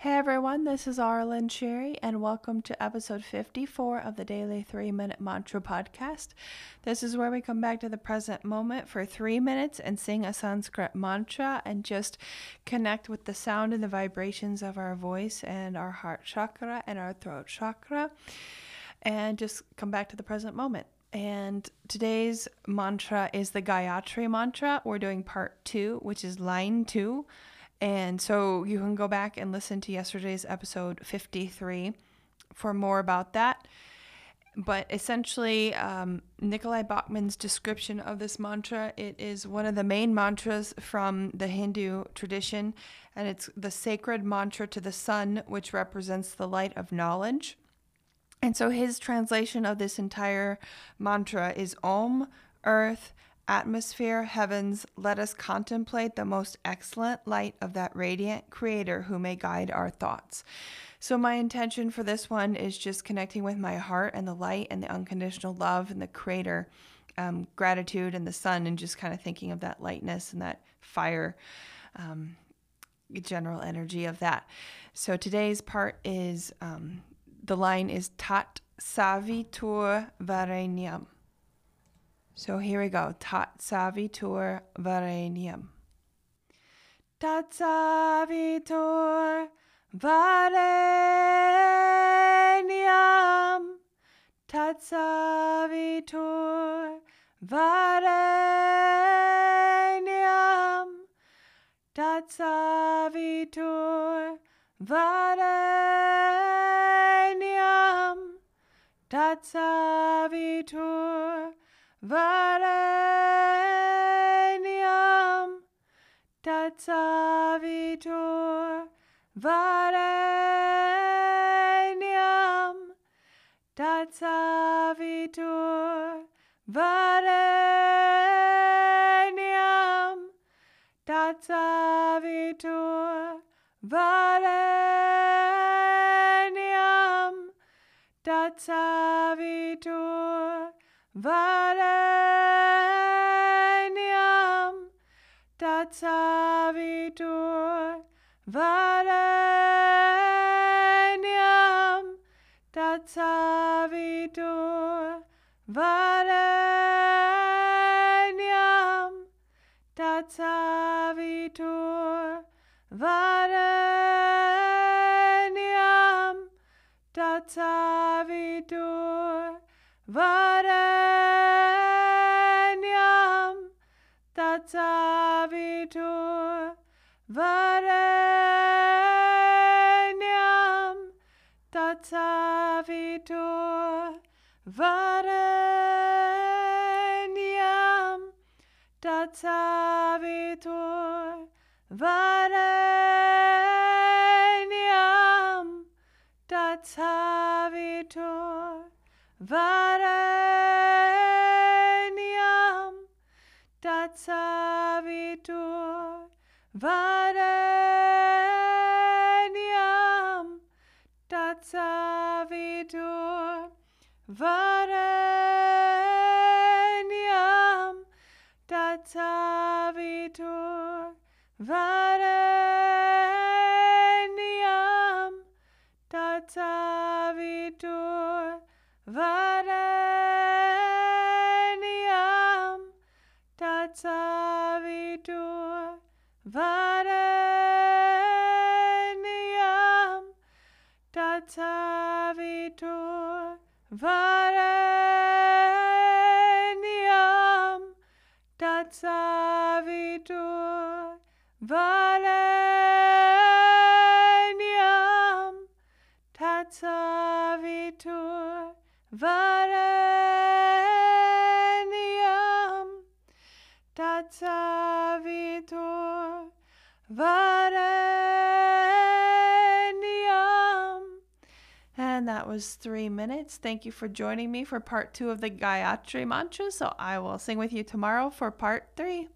Hey everyone, this is Arlen Sherry, and welcome to episode 54 of the Daily 3 Minute Mantra Podcast. This is where we come back to the present moment for three minutes and sing a Sanskrit mantra and just connect with the sound and the vibrations of our voice and our heart chakra and our throat chakra, and just come back to the present moment. And today's mantra is the Gayatri mantra. We're doing part two, which is line two. And so you can go back and listen to yesterday's episode 53 for more about that. But essentially, um, Nicolai Bachman's description of this mantra, it is one of the main mantras from the Hindu tradition, and it's the sacred mantra to the sun, which represents the light of knowledge. And so his translation of this entire mantra is Om, Earth, atmosphere, heavens, let us contemplate the most excellent light of that radiant Creator who may guide our thoughts. So, my intention for this one is just connecting with my heart and the light and the unconditional love and the Creator, um, gratitude and the sun, and just kind of thinking of that lightness and that fire. Um, general energy of that. So today's part is um, the line is Tat Savitur Varenyam. So here we go. Tatsavitur Varenium. Tatsavitur Varenium. Tatsavitur Varenium. Tatsavitur Varenium. Tatsavitur vareniam tatsavitur vareniam tatsavitur vareniam tatsavitur vareniam tatsavitur vareniam Savitur varenyam. Tat Savitur varenyam. Tat Savitur varenyam. Tat Savitur Vareniam Savitur Varenyam tat Savitur Varenyam tat Savitur Varenyam tat Savitur Varenyam ad savitur vareniam, Tat savitur vareniam, Tat savitur vareniam, Tat savitur vareniam. Savitur Vareniam. Dat Savitur Vareniam. Dat Savitur Vareniam. Dat Savitur Vareniam tatsavitur Vareniam. And that was three minutes. Thank you for joining me for part two of the Gayatri mantra. So I will sing with you tomorrow for part three.